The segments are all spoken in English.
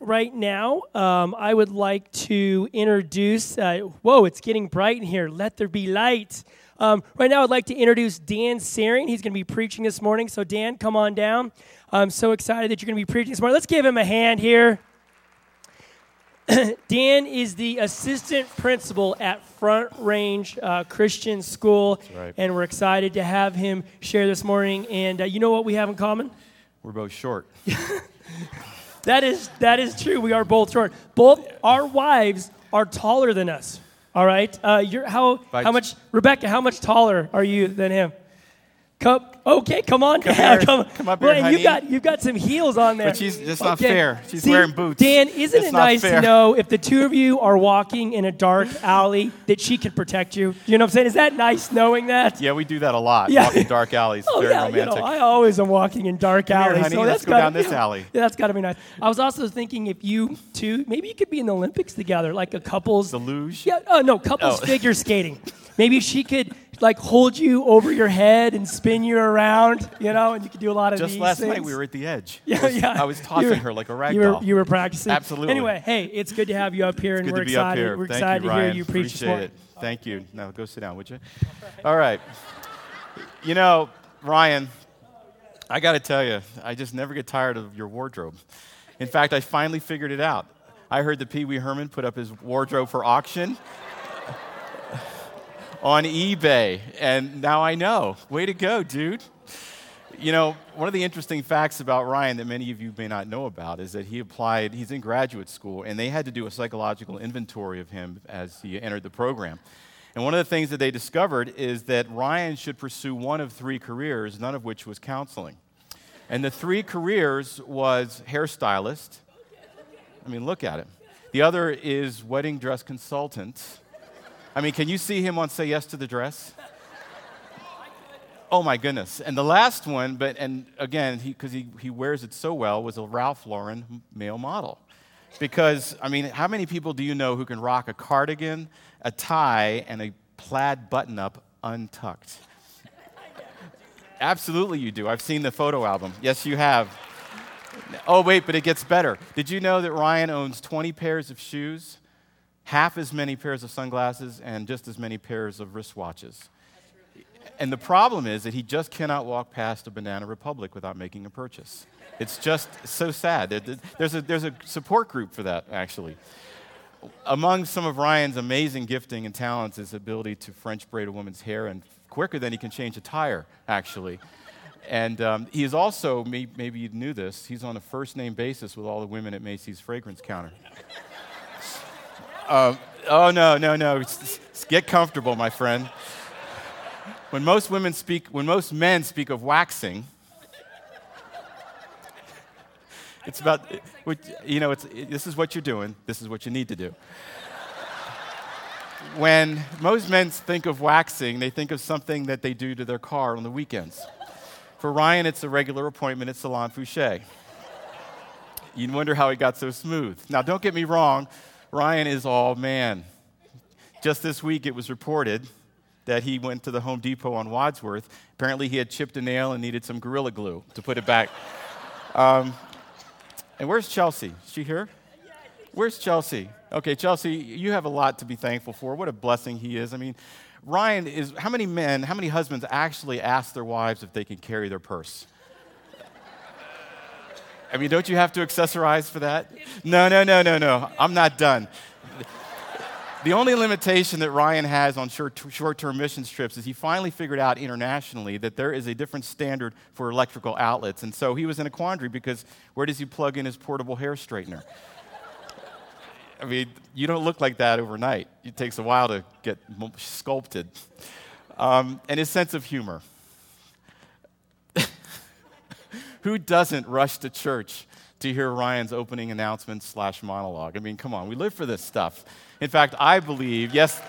right now, um, I would like to introduce. Uh, whoa, it's getting bright in here. Let there be light. Um, right now, I'd like to introduce Dan Saring. He's going to be preaching this morning. So, Dan, come on down. I'm so excited that you're going to be preaching this morning. Let's give him a hand here. Dan is the assistant principal at Front Range uh, Christian School, right. and we're excited to have him share this morning. And uh, you know what we have in common? We're both short. That is that is true. We are both short. Both our wives are taller than us. All right. Uh, you're how how much Rebecca? How much taller are you than him? Come, okay, come on. Come down. here. Come, Come up well, here, and you've got you've got some heels on there. But she's- it's not Okay. fair. She's See, wearing boots. Dan, isn't It's it nice to know if the two of you are walking in a dark alley that she can protect you? You know what I'm saying? Is that nice knowing that? Yeah, we do that a lot. Yeah. Walking dark alleys. Oh Very yeah, romantic. you know, I always am walking in dark Come here, alleys. honey, so let's go down this alley. Yeah, that's got to be nice. I was also thinking if you two, maybe you could be in the Olympics together, like a couples. the luge. Yeah, oh no, couples Oh. figure skating. Maybe she could like hold you over your head and spin you around, you know, and you could do a lot of Just last things. night we were at the edge. Yeah, I was, yeah. I was tossing were- her like a rag you were, doll. you were practicing. Absolutely. Anyway, hey, it's good to have you up here, and Good we're to be excited. up here. We're Thank excited you, to hear Ryan. you preach this Appreciate morning. it. Thank you. Now go sit down, would you? All right. You know, Ryan, I got to tell you, I just never get tired of your wardrobe. In fact, I finally figured it out. I heard that Pee Wee Herman put up his wardrobe for auction on eBay, and now I know. Way to go, dude. You know, one of the interesting facts about Ryan that many of you may not know about is that he applied, he's in graduate school, and they had to do a psychological inventory of him as he entered the program. And one of the things that they discovered is that Ryan should pursue one of three careers, none of which was counseling. And the three careers was hairstylist. I mean, look at him. The other is wedding dress consultant. I mean, can you see him on Say Yes to the Dress? Oh my goodness. And the last one, but and again, because he, he, wears it so well, was a Ralph Lauren male model. Because, I mean, how many people do you know who can rock a cardigan, a tie, and a plaid button up untucked? Absolutely, you do. I've seen the photo album. Yes, you have. Oh, wait, but it gets better. Did you know that Ryan owns 20 pairs of shoes, half as many pairs of sunglasses, and just as many pairs of wristwatches? And the problem is that he just cannot walk past a Banana Republic without making a purchase. It's just so sad. There's a, there's a support group for that, actually. Among some of Ryan's amazing gifting and talents is ability to French braid a woman's hair and quicker than he can change a tire, actually. And um, he is also, maybe you knew this, he's on a first name basis with all the women at Macy's fragrance counter. Um, oh, no, no, no. Get comfortable, my friend. When most women speak, when most men speak of waxing, it's about, you know, it's, this is what you're doing, this is what you need to do. When most men think of waxing, they think of something that they do to their car on the weekends. For Ryan, it's a regular appointment at Salon Fouché. You wonder how he got so smooth. Now, don't get me wrong, Ryan is all man. Just this week, it was reported that he went to the Home Depot on Wadsworth. Apparently, he had chipped a nail and needed some Gorilla Glue to put it back. Um, and where's Chelsea? Is she here? Where's Chelsea? Okay, Chelsea, you have a lot to be thankful for. What a blessing he is. I mean, Ryan is, how many men, how many husbands actually ask their wives if they can carry their purse? I mean, don't you have to accessorize for that? No, no, no, no, no. I'm not done. The only limitation that Ryan has on short term missions trips is he finally figured out internationally that there is a different standard for electrical outlets. And so he was in a quandary because where does he plug in his portable hair straightener? I mean, you don't look like that overnight. It takes a while to get sculpted. Um, and his sense of humor. Who doesn't rush to church to hear Ryan's opening announcement slash monologue? I mean, come on, we live for this stuff. In fact, I believe, yes,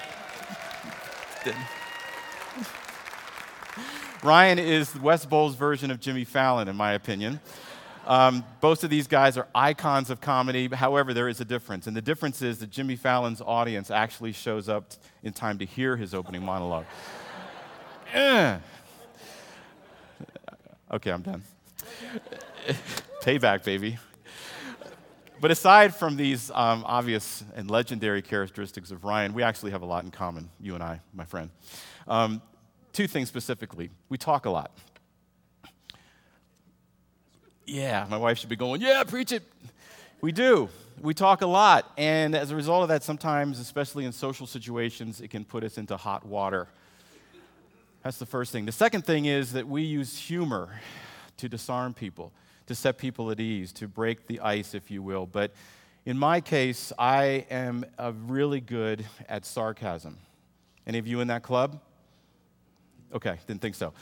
Ryan is West Bowl's version of Jimmy Fallon, in my opinion. Um, both of these guys are icons of comedy. However, there is a difference. And the difference is that Jimmy Fallon's audience actually shows up in time to hear his opening monologue. Eh. Okay, I'm done. Payback, baby. but aside from these um, obvious and legendary characteristics of Ryan, we actually have a lot in common, you and I, my friend. Um, two things specifically. We talk a lot. Yeah, my wife should be going, yeah, preach it. We do. We talk a lot. And as a result of that, sometimes, especially in social situations, it can put us into hot water. That's the first thing. The second thing is that we use humor to disarm people, to set people at ease, to break the ice, if you will. But in my case, I am really good at sarcasm. Any of you in that club? Okay, didn't think so.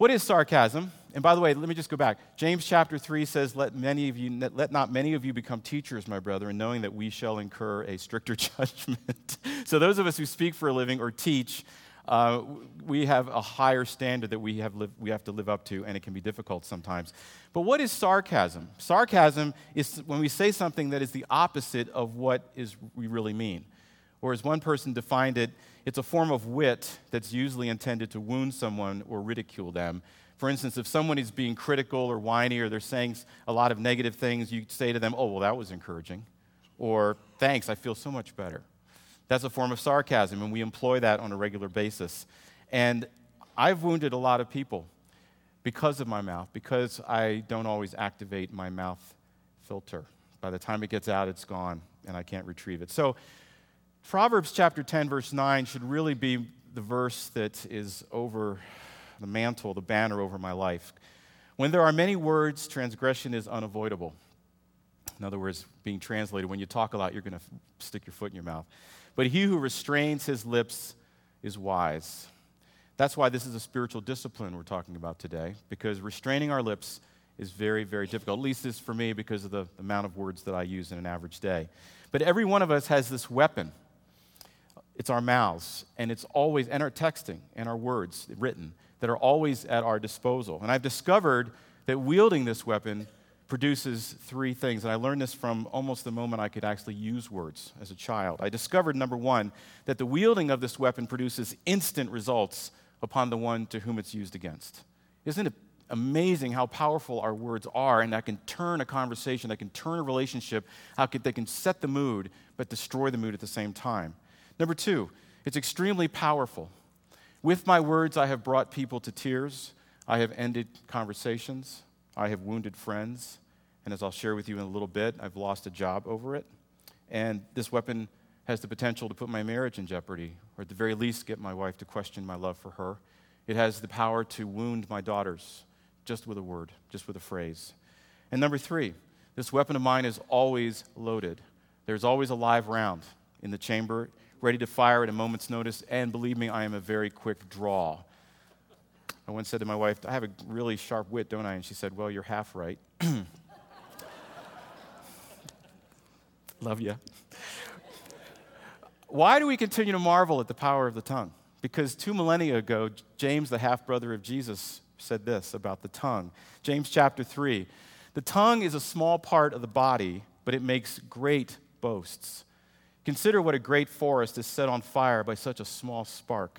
What is sarcasm? And by the way, let me just go back. James chapter 3 says, Let, many of you, let not many of you become teachers, my brethren, knowing that we shall incur a stricter judgment. so, those of us who speak for a living or teach, uh, we have a higher standard that we have, we have to live up to, and it can be difficult sometimes. But what is sarcasm? Sarcasm is when we say something that is the opposite of what is we really mean. Or as one person defined it, it's a form of wit that's usually intended to wound someone or ridicule them. For instance, if someone is being critical or whiny or they're saying a lot of negative things, you say to them, Oh, well, that was encouraging. Or, Thanks, I feel so much better. That's a form of sarcasm, and we employ that on a regular basis. And I've wounded a lot of people because of my mouth, because I don't always activate my mouth filter. By the time it gets out, it's gone, and I can't retrieve it. So, Proverbs chapter 10, verse 9 should really be the verse that is over the mantle, the banner over my life. When there are many words, transgression is unavoidable. In other words, being translated, when you talk a lot, you're going to stick your foot in your mouth. But he who restrains his lips is wise. That's why this is a spiritual discipline we're talking about today, because restraining our lips is very, very difficult. At least this for me because of the amount of words that I use in an average day. But every one of us has this weapon. It's our mouths, and it's always, and our texting, and our words written, that are always at our disposal. And I've discovered that wielding this weapon produces three things. And I learned this from almost the moment I could actually use words as a child. I discovered, number one, that the wielding of this weapon produces instant results upon the one to whom it's used against. Isn't it amazing how powerful our words are and that can turn a conversation, that can turn a relationship, how could, they can set the mood but destroy the mood at the same time? Number two, it's extremely powerful. With my words, I have brought people to tears. I have ended conversations. I have wounded friends. And as I'll share with you in a little bit, I've lost a job over it. And this weapon has the potential to put my marriage in jeopardy, or at the very least, get my wife to question my love for her. It has the power to wound my daughters just with a word, just with a phrase. And number three, this weapon of mine is always loaded. There's always a live round in the chamber, ready to fire at a moment's notice. And believe me, I am a very quick draw. I once said to my wife, I have a really sharp wit, don't I? And she said, Well, you're half right. Love you. Why do we continue to marvel at the power of the tongue? Because two millennia ago, James, the half brother of Jesus, said this about the tongue. James chapter 3 The tongue is a small part of the body, but it makes great boasts. Consider what a great forest is set on fire by such a small spark.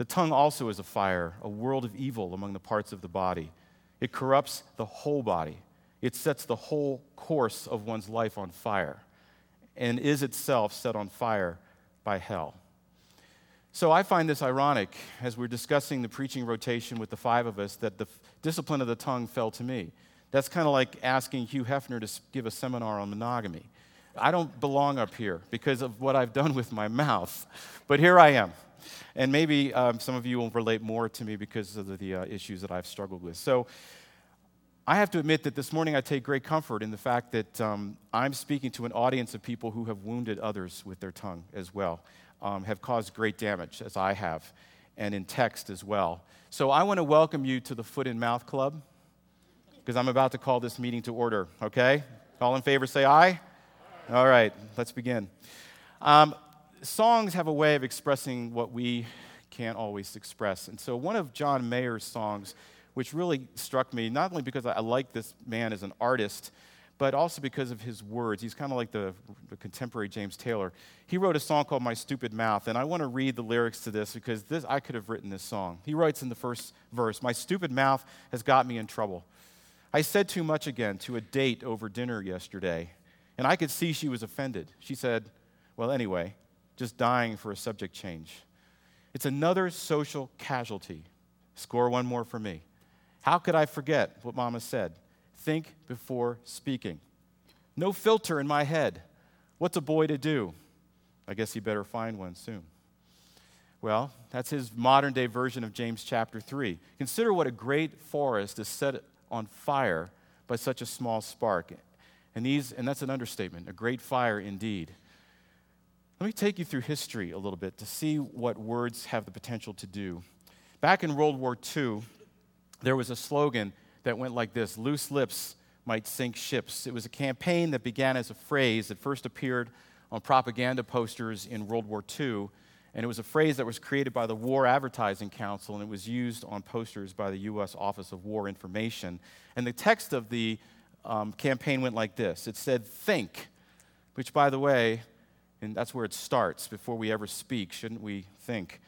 The tongue also is a fire, a world of evil among the parts of the body. It corrupts the whole body, it sets the whole course of one's life on fire, and is itself set on fire by hell. So I find this ironic as we're discussing the preaching rotation with the five of us that the discipline of the tongue fell to me. That's kind of like asking Hugh Hefner to give a seminar on monogamy. I don't belong up here because of what I've done with my mouth, but here I am. And maybe um, some of you will relate more to me because of the, the uh, issues that I've struggled with. So I have to admit that this morning I take great comfort in the fact that um, I'm speaking to an audience of people who have wounded others with their tongue as well um, have caused great damage, as I have, and in text as well. So I want to welcome you to the Foot and Mouth Club because I'm about to call this meeting to order, okay? All in favor say aye. All right, let's begin. Um, songs have a way of expressing what we can't always express. And so one of John Mayer's songs, which really struck me, not only because I like this man as an artist, but also because of his words. He's kind of like the, the, contemporary James Taylor. He wrote a song called My Stupid Mouth, and I want to read the lyrics to this because this, I could have written this song. He writes in the first verse My stupid mouth has got me in trouble. I said too much again to a date over dinner yesterday. And I could see she was offended. She said, Well, anyway, just dying for a subject change. It's another social casualty. Score one more for me. How could I forget what Mama said? Think before speaking. No filter in my head. What's a boy to do? I guess he better find one soon. Well, that's his modern day version of James chapter 3. Consider what a great forest is set on fire by such a small spark. And, these, and that's an understatement, a great fire indeed. Let me take you through history a little bit to see what words have the potential to do. Back in World War II, there was a slogan that went like this Loose lips might sink ships. It was a campaign that began as a phrase that first appeared on propaganda posters in World War II. And it was a phrase that was created by the War Advertising Council, and it was used on posters by the U.S. Office of War Information. And the text of the um, campaign went like this it said, Think, which, by the way, and that's where it starts. Before we ever speak, shouldn't we think?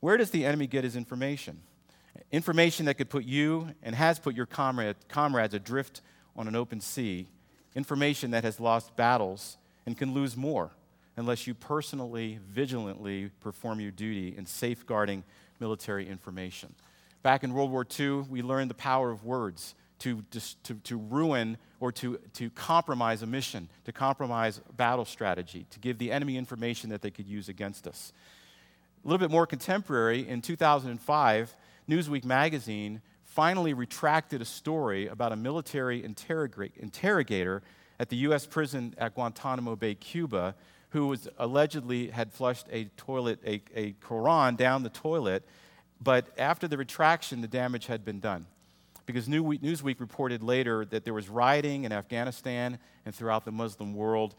Where does the enemy get his information? Information that could put you and has put your comrade, comrades adrift on an open sea. Information that has lost battles and can lose more unless you personally, vigilantly perform your duty in safeguarding military information. Back in World War II, we learned the power of words to, to, to ruin or to, to compromise a mission, to compromise battle strategy, to give the enemy information that they could use against us. A little bit more contemporary, in 2005, Newsweek magazine finally retracted a story about a military interrogator at the U.S. prison at Guantanamo Bay, Cuba, who was allegedly had flushed a toilet, a, a Koran down the toilet, but after the retraction, the damage had been done. Because Newsweek reported later that there was rioting in Afghanistan and throughout the Muslim world,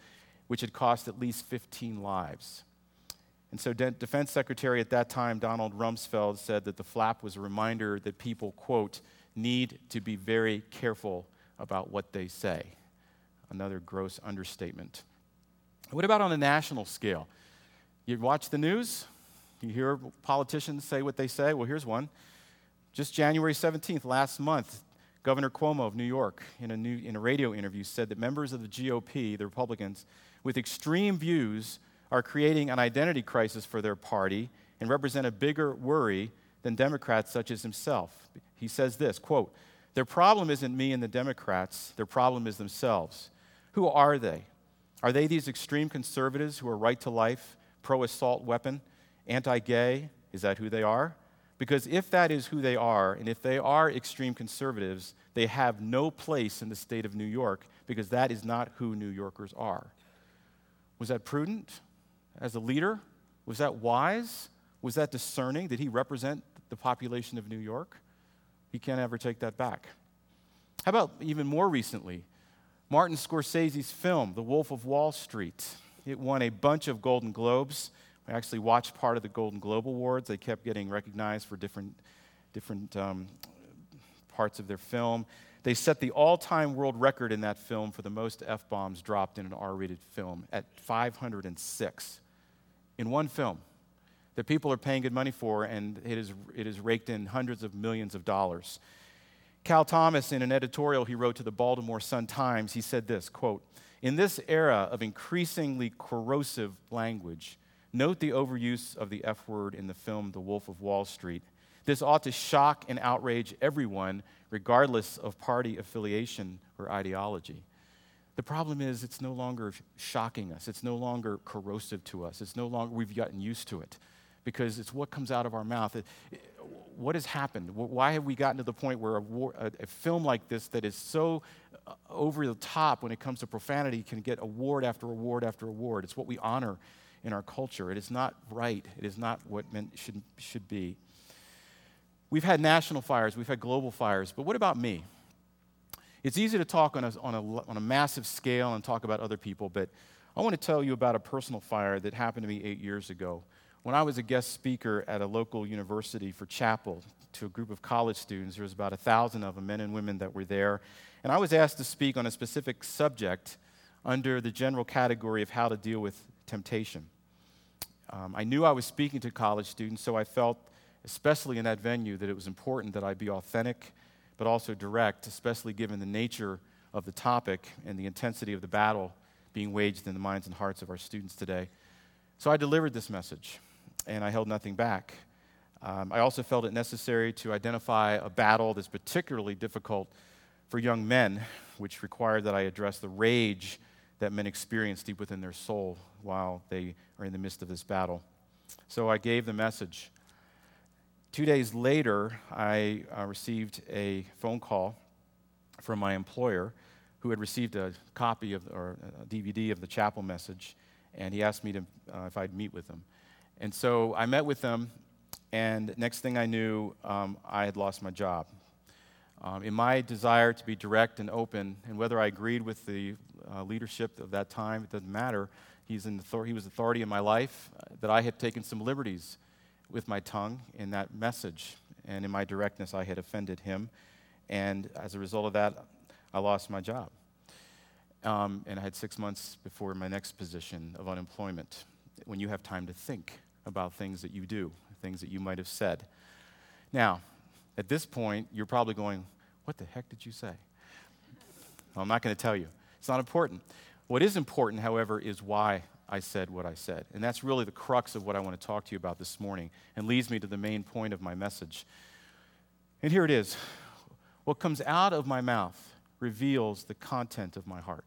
which had cost at least 15 lives. And so, De- Defense Secretary at that time, Donald Rumsfeld, said that the flap was a reminder that people, quote, need to be very careful about what they say. Another gross understatement. What about on a national scale? You watch the news, you hear politicians say what they say. Well, here's one. Just January 17th, last month, Governor Cuomo of New York, in a, new, in a radio interview, said that members of the GOP, the Republicans, with extreme views are creating an identity crisis for their party and represent a bigger worry than Democrats such as himself. He says this, quote, "Their problem isn't me and the Democrats, their problem is themselves. Who are they? Are they these extreme conservatives who are right to life, pro assault weapon, anti gay? Is that who they are? Because if that is who they are, and if they are extreme conservatives, they have no place in the state of New York because that is not who New Yorkers are. Was that prudent? as a leader? Was that wise? Was that discerning? Did he represent the population of New York? He can't ever take that back. How about even more recently? Martin Scorsese's film, The Wolf of Wall Street. It won a bunch of Golden Globes. I actually watched part of the Golden Globe Awards. They kept getting recognized for different, different um, parts of their film. They set the all time world record in that film for the most F bombs dropped in an R rated film at 506 in one film that people are paying good money for, and it is, it is raked in hundreds of millions of dollars. Cal Thomas, in an editorial he wrote to the Baltimore Sun Times, he said this quote, In this era of increasingly corrosive language, note the overuse of the F word in the film The Wolf of Wall Street. This ought to shock and outrage everyone, regardless of party affiliation or ideology. The problem is, it's no longer shocking us. It's no longer corrosive to us. It's no longer, we've gotten used to it because it's what comes out of our mouth. It, it, what has happened? Why have we gotten to the point where a, war, a, a, film like this that is so uh, over the top when it comes to profanity can get award after award after award? It's what we honor in our culture. It is not right. It is not what meant should, should be. We've had national fires, we've had global fires, but what about me? It's easy to talk on a, on, a, on a massive scale and talk about other people, but I want to tell you about a personal fire that happened to me eight years ago when I was a guest speaker at a local university for chapel to a group of college students. There was about a thousand of them, men and women, that were there. And I was asked to speak on a specific subject under the general category of how to deal with temptation. Um, I knew I was speaking to college students, so I felt, especially in that venue, that it was important that I be authentic but also direct, especially given the nature of the topic and the intensity of the battle being waged in the minds and hearts of our students today. So I delivered this message, and I held nothing back. Um, I also felt it necessary to identify a battle that's particularly difficult for young men, which required that I address the rage that men experience deep within their soul while they are in the midst of this battle. So I gave the message. Two days later, I uh, received a phone call from my employer who had received a copy of, or a DVD of the chapel message, and he asked me to, uh, if I'd meet with him. And so I met with them, and next thing I knew, um, I had lost my job. Um, in my desire to be direct and open, and whether I agreed with the uh, leadership of that time, it doesn't matter. He's in author- he was authority in my life, uh, that I had taken some liberties with my tongue in that message. And in my directness, I had offended him. And as a result of that, I lost my job. Um, and I had six months before my next position of unemployment when you have time to think about things that you do, things that you might have said. Now, at this point, you're probably going, What the heck did you say? Well, I'm not going to tell you. It's not important. What is important, however, is why I said what I said. And that's really the crux of what I want to talk to you about this morning and leads me to the main point of my message. And here it is What comes out of my mouth reveals the content of my heart.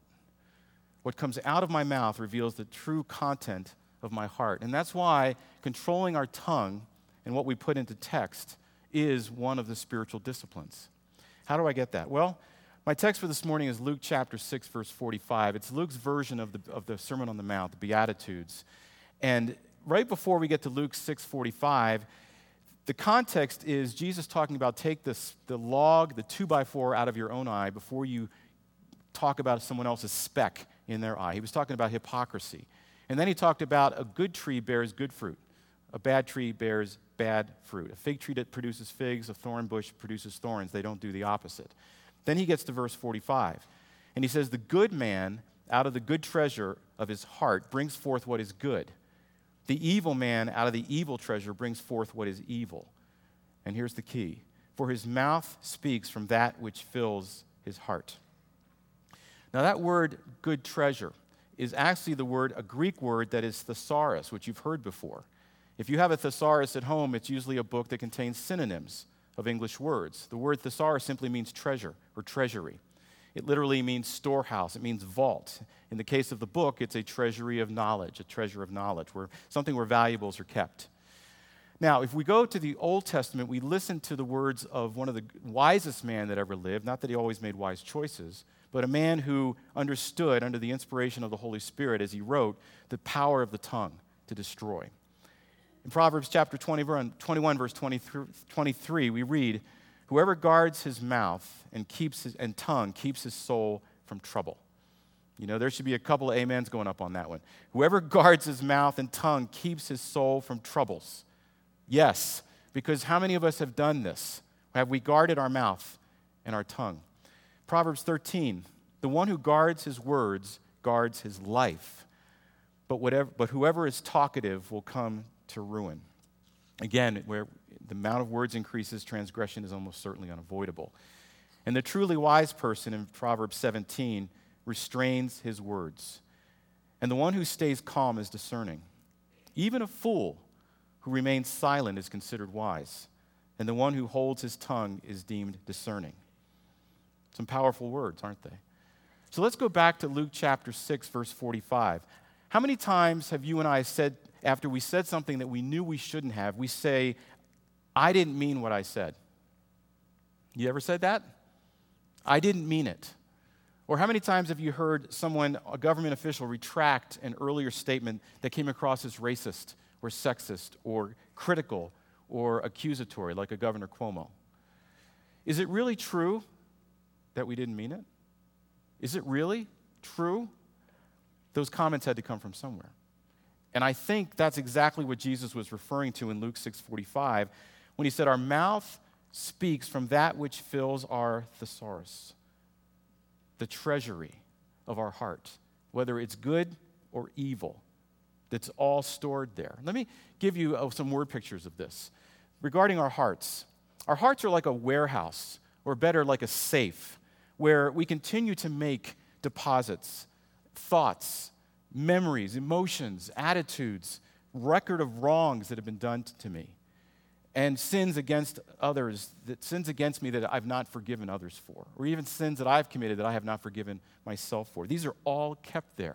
What comes out of my mouth reveals the true content of my heart. And that's why controlling our tongue and what we put into text is one of the spiritual disciplines. How do I get that? Well, my text for this morning is Luke chapter 6, verse 45. It's Luke's version of the, of the Sermon on the Mount, the Beatitudes. And right before we get to Luke 6:45, the context is Jesus talking about take this, the log, the two by four out of your own eye before you talk about someone else's speck in their eye. He was talking about hypocrisy. And then he talked about a good tree bears good fruit, a bad tree bears bad fruit. A fig tree that produces figs, a thorn bush produces thorns. They don't do the opposite. Then he gets to verse 45, and he says, The good man out of the good treasure of his heart brings forth what is good. The evil man out of the evil treasure brings forth what is evil. And here's the key for his mouth speaks from that which fills his heart. Now, that word good treasure is actually the word, a Greek word that is thesaurus, which you've heard before. If you have a thesaurus at home, it's usually a book that contains synonyms of English words. The word thesaurus simply means treasure or treasury. It literally means storehouse, it means vault. In the case of the book, it's a treasury of knowledge, a treasure of knowledge, where something where valuables are kept. Now, if we go to the Old Testament, we listen to the words of one of the wisest men that ever lived, not that he always made wise choices, but a man who understood under the inspiration of the Holy Spirit as he wrote the power of the tongue to destroy. In Proverbs chapter 20, 21, verse 23, we read, Whoever guards his mouth and, keeps his, and tongue keeps his soul from trouble. You know, there should be a couple of amens going up on that one. Whoever guards his mouth and tongue keeps his soul from troubles. Yes, because how many of us have done this? Have we guarded our mouth and our tongue? Proverbs 13 The one who guards his words guards his life, but, whatever, but whoever is talkative will come to ruin. Again, where the amount of words increases, transgression is almost certainly unavoidable. And the truly wise person in Proverbs 17 restrains his words. And the one who stays calm is discerning. Even a fool who remains silent is considered wise, and the one who holds his tongue is deemed discerning. Some powerful words, aren't they? So let's go back to Luke chapter 6, verse 45. How many times have you and I said, after we said something that we knew we shouldn't have, we say, I didn't mean what I said? You ever said that? I didn't mean it. Or how many times have you heard someone, a government official, retract an earlier statement that came across as racist or sexist or critical or accusatory, like a Governor Cuomo? Is it really true that we didn't mean it? Is it really true? Those comments had to come from somewhere. And I think that's exactly what Jesus was referring to in Luke 6:45 when he said our mouth speaks from that which fills our thesaurus, the treasury of our heart, whether it's good or evil. That's all stored there. Let me give you uh, some word pictures of this. Regarding our hearts, our hearts are like a warehouse, or better, like a safe where we continue to make deposits thoughts, memories, emotions, attitudes, record of wrongs that have been done to me, and sins against others, that sins against me that I've not forgiven others for, or even sins that I've committed that I have not forgiven myself for. These are all kept there.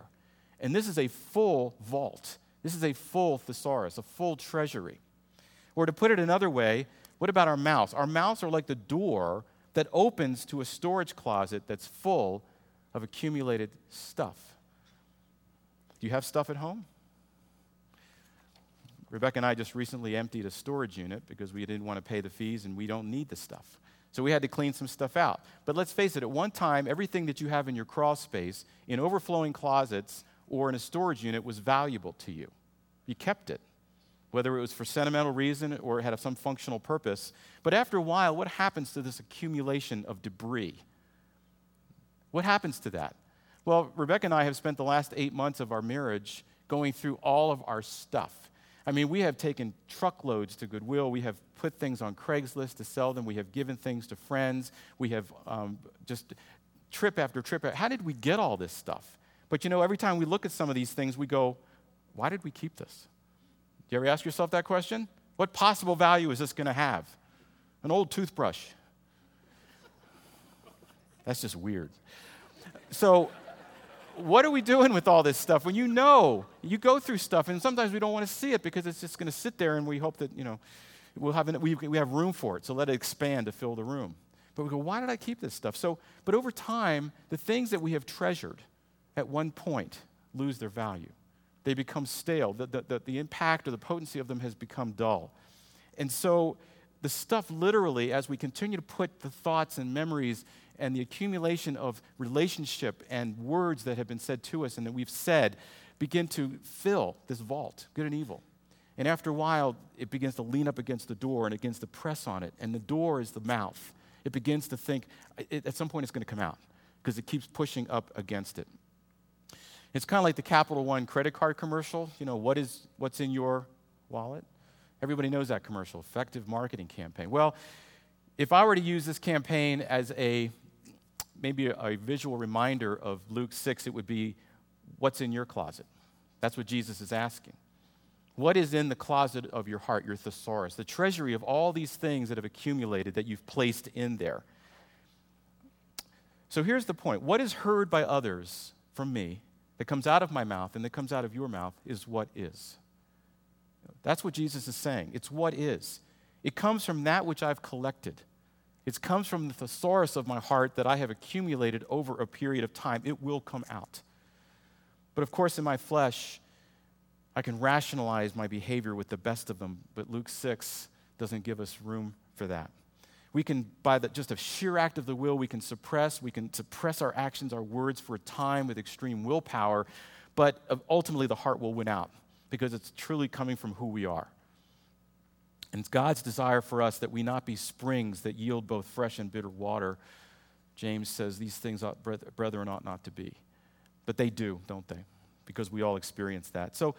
And this is a full vault. This is a full thesaurus, a full treasury. Or to put it another way, what about our mouths? Our mouths are like the door that opens to a storage closet that's full of accumulated stuff. Do you have stuff at home? Rebecca and I just recently emptied a storage unit because we didn't want to pay the fees and we don't need the stuff. So we had to clean some stuff out. But let's face it, at one time, everything that you have in your crawl space, in overflowing closets, or in a storage unit was valuable to you. You kept it, whether it was for sentimental reason or it had some functional purpose. But after a while, what happens to this accumulation of debris? What happens to that? Well, Rebecca and I have spent the last eight months of our marriage going through all of our stuff. I mean, we have taken truckloads to Goodwill. We have put things on Craigslist to sell them. We have given things to friends. We have um, just trip after trip. How did we get all this stuff? But you know, every time we look at some of these things, we go, why did we keep this? Do you ever ask yourself that question? What possible value is this going to have? An old toothbrush. That's just weird. So, what are we doing with all this stuff? When you know, you go through stuff, and sometimes we don't want to see it because it's just going to sit there, and we hope that, you know, we'll have an, we, we have room for it, so let it expand to fill the room. But we go, why did I keep this stuff? So, but over time, the things that we have treasured at one point lose their value. They become stale. The, the, the, the impact or the potency of them has become dull. And so, the stuff literally, as we continue to put the thoughts and memories and the accumulation of relationship and words that have been said to us and that we've said begin to fill this vault, good and evil. And after a while, it begins to lean up against the door and it begins to press on it. And the door is the mouth. It begins to think, it, at some point, it's going to come out because it keeps pushing up against it. It's kind of like the Capital One credit card commercial. You know, what is, what's in your wallet? Everybody knows that commercial, effective marketing campaign. Well, if I were to use this campaign as a maybe a, visual reminder of Luke 6, it would be what's in your closet? That's what Jesus is asking. What is in the closet of your heart, your thesaurus, the treasury of all these things that have accumulated that you've placed in there? So here's the point what is heard by others from me that comes out of my mouth and that comes out of your mouth is what is. That's what Jesus is saying. It's what is. It comes from that which I've collected. It comes from the thesaurus of my heart that I have accumulated over a period of time. It will come out. But of course, in my flesh, I can rationalize my behavior with the best of them, but Luke 6 doesn't give us room for that. We can, by the, just a sheer act of the will, we can suppress, we can suppress our actions, our words for a time with extreme willpower, but uh, ultimately the heart will win out because it's truly coming from who we are. And it's God's desire for us that we not be springs that yield both fresh and bitter water. James says these things, ought, brethren, ought not to be. But they do, don't they? Because we all experience that. So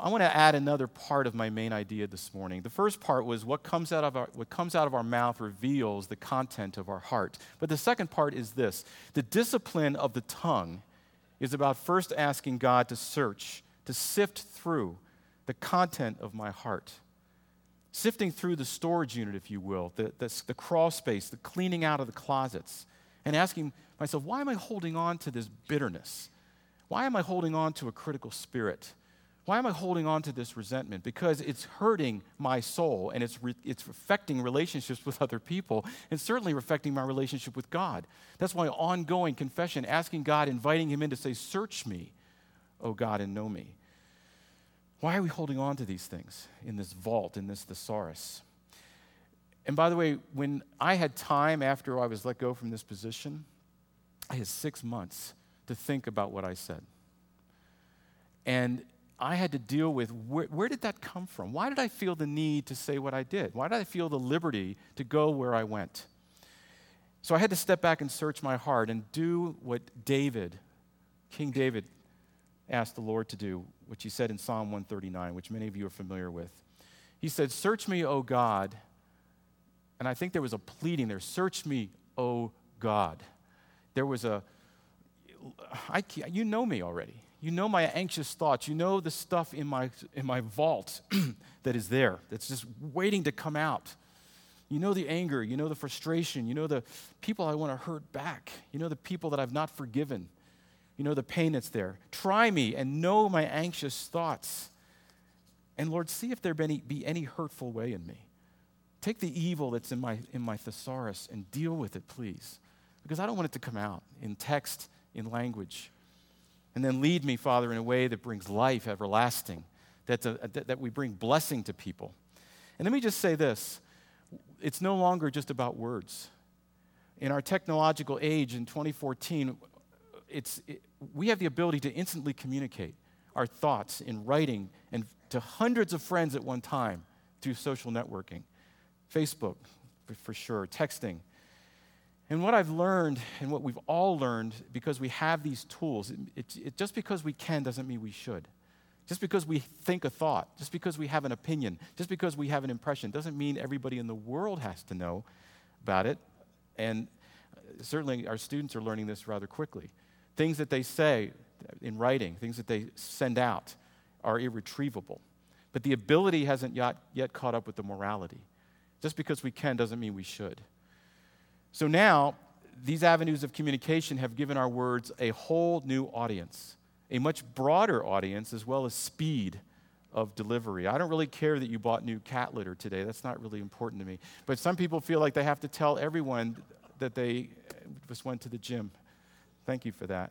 I want to add another part of my main idea this morning. The first part was what comes out of our, what comes out of our mouth reveals the content of our heart. But the second part is this the discipline of the tongue is about first asking God to search, to sift through the content of my heart sifting through the storage unit, if you will, the, the, the crawl space, the cleaning out of the closets, and asking myself, why am I holding on to this bitterness? Why am I holding on to a critical spirit? Why am I holding on to this resentment? Because it's hurting my soul and it's, re- it's affecting relationships with other people and certainly affecting my relationship with God. That's why ongoing confession, asking God, inviting Him in to say, Search me, O God, and know me. Why are we holding on to these things in this vault, in this thesaurus? And by the way, when I had time after I was let go from this position, I had six months to think about what I said. And I had to deal with where, where, did that come from? Why did I feel the need to say what I did? Why did I feel the liberty to go where I went? So I had to step back and search my heart and do what David, King David, asked the Lord to do, which he said in Psalm 139, which many of you are familiar with. He said, Search me, O God. And I think there was a pleading there Search me, O God. There was a, I, can't. you know me already. You know my anxious thoughts. You know the stuff in my, in my vault that is there, that's just waiting to come out. You know the anger. You know the frustration. You know the people I want to hurt back. You know the people that I've not forgiven. You know the pain that's there. Try me and know my anxious thoughts. And Lord, see if there be any, be any hurtful way in me. Take the evil that's in my, in my thesaurus and deal with it, please. Because I don't want it to come out in text, in language. And then lead me, Father, in a way that brings life everlasting, that's a, uh, that, that we bring blessing to people. And let me just say this it's no longer just about words. In our technological age in 2014, it's, it, we have the ability to instantly communicate our thoughts in writing and to hundreds of friends at one time through social networking, Facebook, for, sure, texting. And what I've learned, and what we've all learned, because we have these tools, it, it, it, just because we can doesn't mean we should. Just because we think a thought, just because we have an opinion, just because we have an impression, doesn't mean everybody in the world has to know about it. And uh, certainly our students are learning this rather quickly. Things that they say in writing, things that they send out, are irretrievable. But the ability hasn't yet, yet caught up with the morality. Just because we can doesn't mean we should. So now, these avenues of communication have given our words a whole new audience, a much broader audience, as well as speed of delivery. I don't really care that you bought new cat litter today. That's not really important to me. But some people feel like they have to tell everyone that they just went to the gym. Thank you for that.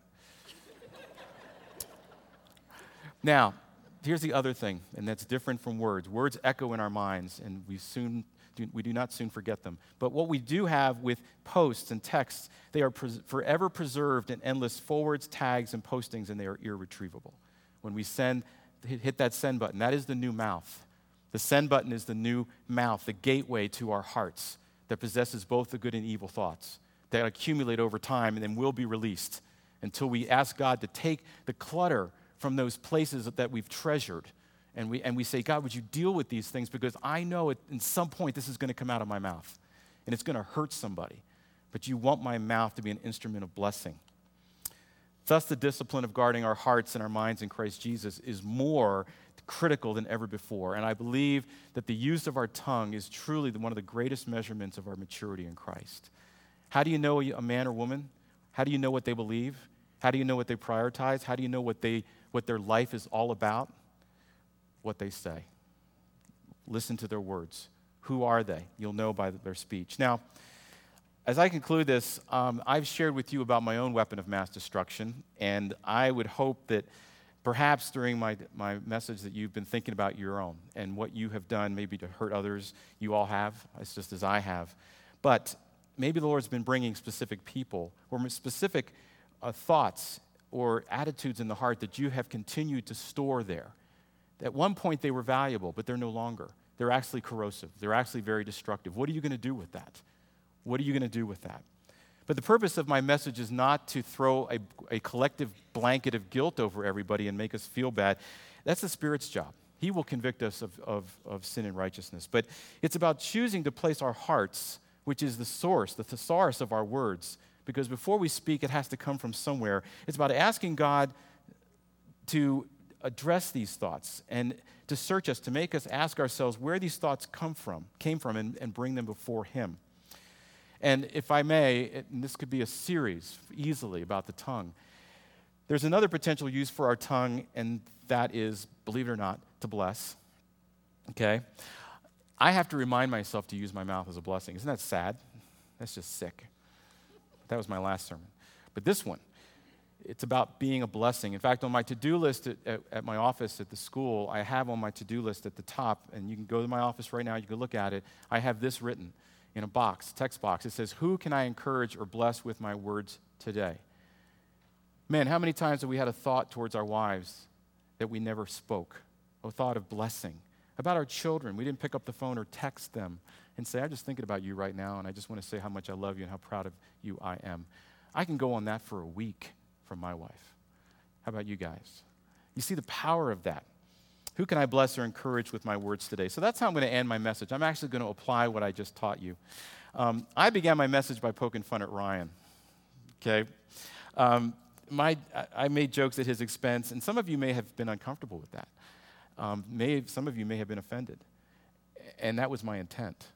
now, here's the other thing, and that's different from words. Words echo in our minds, and we soon do, we do not soon forget them. But what we do have with posts and texts, they are pres- forever preserved in endless forwards, tags, and postings, and they are irretrievable. When we send, hit, hit that send button, that is the new mouth. The send button is the new mouth, the gateway to our hearts that possesses both the good and evil thoughts that accumulate over time and then will be released until we ask God to take the clutter from those places that we've treasured and we, and we say, God, would you deal with these things? Because I know at in some point this is going to come out of my mouth and it's going to hurt somebody. But you want my mouth to be an instrument of blessing. Thus, the discipline of guarding our hearts and our minds in Christ Jesus is more critical than ever before. And I believe that the use of our tongue is truly one of the greatest measurements of our maturity in Christ. How do you know a man or woman? How do you know what they believe? How do you know what they prioritize? How do you know what, they, what their life is all about? what they say. Listen to their words. Who are they? You'll know by their speech. Now, as I conclude this, um, I've shared with you about my own weapon of mass destruction, and I would hope that perhaps during my, my message that you've been thinking about your own and what you have done maybe to hurt others. You all have, it's just as I have. But maybe the Lord's been bringing specific people or specific uh, thoughts or attitudes in the heart that you have continued to store there at one point, they were valuable, but they're no longer. They're actually corrosive. They're actually very destructive. What are you going to do with that? What are you going to do with that? But the purpose of my message is not to throw a, a collective blanket of guilt over everybody and make us feel bad. That's the Spirit's job. He will convict us of, of, of sin and righteousness. But it's about choosing to place our hearts, which is the source, the thesaurus of our words, because before we speak, it has to come from somewhere. It's about asking God to address these thoughts and to search us, to make us ask ourselves where these thoughts come from, came from, and, and bring them before Him. And if I may, it, and this could be a series easily about the tongue. There's another potential use for our tongue, and that is, believe it or not, to bless. Okay? I have to remind myself to use my mouth as a blessing. Isn't that sad? That's just sick. That was my last sermon. But this one, it's about being a blessing. In fact, on my to do list at, at, at, my office at the school, I have on my to do list at the top, and you can go to my office right now, you can look at it. I have this written in a box, text box. It says, Who can I encourage or bless with my words today? Man, how many times have we had a thought towards our wives that we never spoke? A thought of blessing. About our children, we didn't pick up the phone or text them and say, I'm just thinking about you right now, and I just want to say how much I love you and how proud of you I am. I can go on that for a week from my wife. How about you guys? You see the power of that. Who can I bless or encourage with my words today? So that's how I'm going to end my message. I'm actually going to apply what I just taught you. Um, I began my message by poking fun at Ryan. Okay? Um, my, I made jokes at his expense, and some of you may have been uncomfortable with that. Um, may, some of you may have been offended. And that was my intent.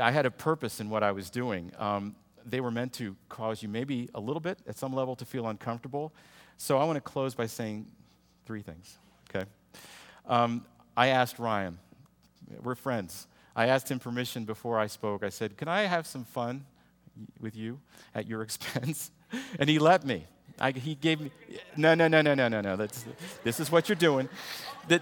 I had a purpose in what I was doing. Um, they were meant to cause you maybe a little bit at some level to feel uncomfortable. So I want to close by saying three things, okay? Um, I asked Ryan, we're friends. I asked him permission before I spoke. I said, Can I have some fun with you at your expense? And he let me. I, he gave me, no, no, no, no, no, no, no. That's, this is what you're doing.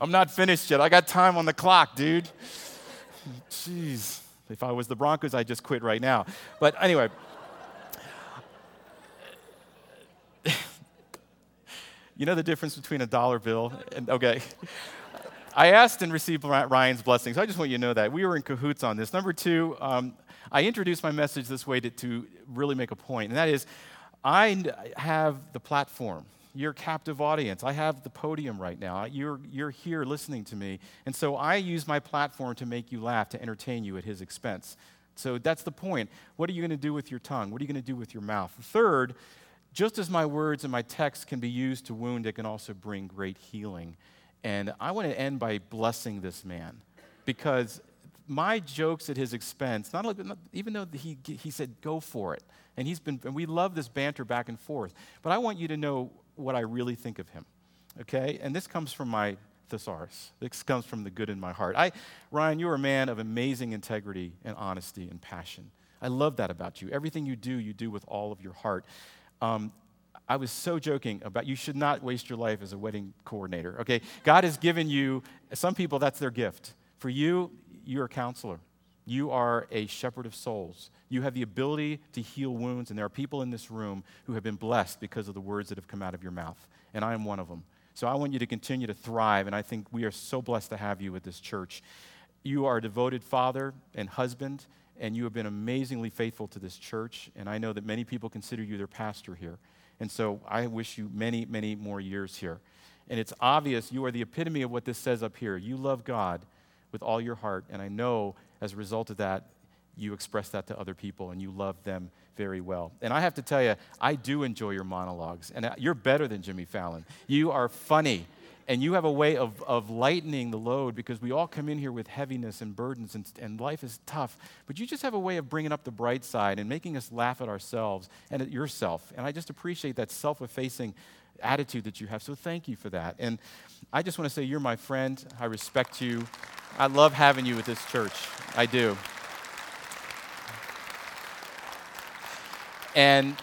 I'm not finished yet. I got time on the clock, dude. Jeez. If I was the Broncos, I'd just quit right now. But anyway. you know the difference between a dollar bill and, okay. I asked and received Ryan's blessings. I just want you to know that. We were in cahoots on this. Number two, um, I introduce my message this way to, to really make a point, and that is I have the platform. You're captive audience. I have the podium right now. You're, you're here listening to me. And so I use my platform to make you laugh, to entertain you at his expense. So that's the point. What are you going to do with your tongue? What are you going to do with your mouth? Third, just as my words and my text can be used to wound, it can also bring great healing. And I want to end by blessing this man because my jokes at his expense, not, not, even though he, he said, go for it. And he's been, and we love this banter back and forth. But I want you to know what I really think of him. Okay? And this comes from my thesaurus. This comes from the good in my heart. I, Ryan, you're a man of amazing integrity and honesty and passion. I love that about you. Everything you do, you do with all of your heart. Um, I was so joking about you should not waste your life as a wedding coordinator. Okay? God has given you, some people, that's their gift. For you, you're a counselor. You are a shepherd of souls. You have the ability to heal wounds, and there are people in this room who have been blessed because of the words that have come out of your mouth. And I am one of them. So I want you to continue to thrive, and I think we are so blessed to have you at this church. You are a devoted father and husband, and you have been amazingly faithful to this church. And I know that many people consider you their pastor here. And so I wish you many, many more years here. And it's obvious you are the epitome of what this says up here. You love God with all your heart, and I know as a result of that, you express that to other people and you love them very well. And I have to tell you, I do enjoy your monologues, and uh, you're better than Jimmy Fallon. You are funny, and you have a way of, of lightening the load because we all come in here with heaviness and burdens, and, and life is tough. But you just have a way of bringing up the bright side and making us laugh at ourselves and at yourself. And I just appreciate that self effacing attitude that you have. So thank you for that. And I just want to say, you're my friend. I respect you. I love having you at this church. I do. And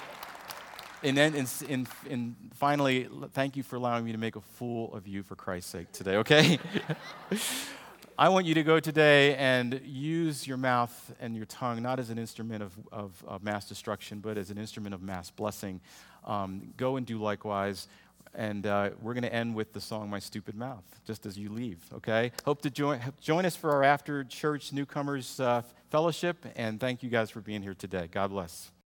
and then, in, in, finally, thank you for allowing me to make a fool of you for Christ's sake today, okay? I want you to go today and use your mouth and your tongue not as an instrument of, of, of mass destruction, but as an instrument of mass blessing. Um, go and do likewise. And uh, we're going to end with the song My Stupid Mouth, just as you leave, okay? Hope to join, join us for our after church newcomers uh, fellowship, and thank you guys for being here today. God bless.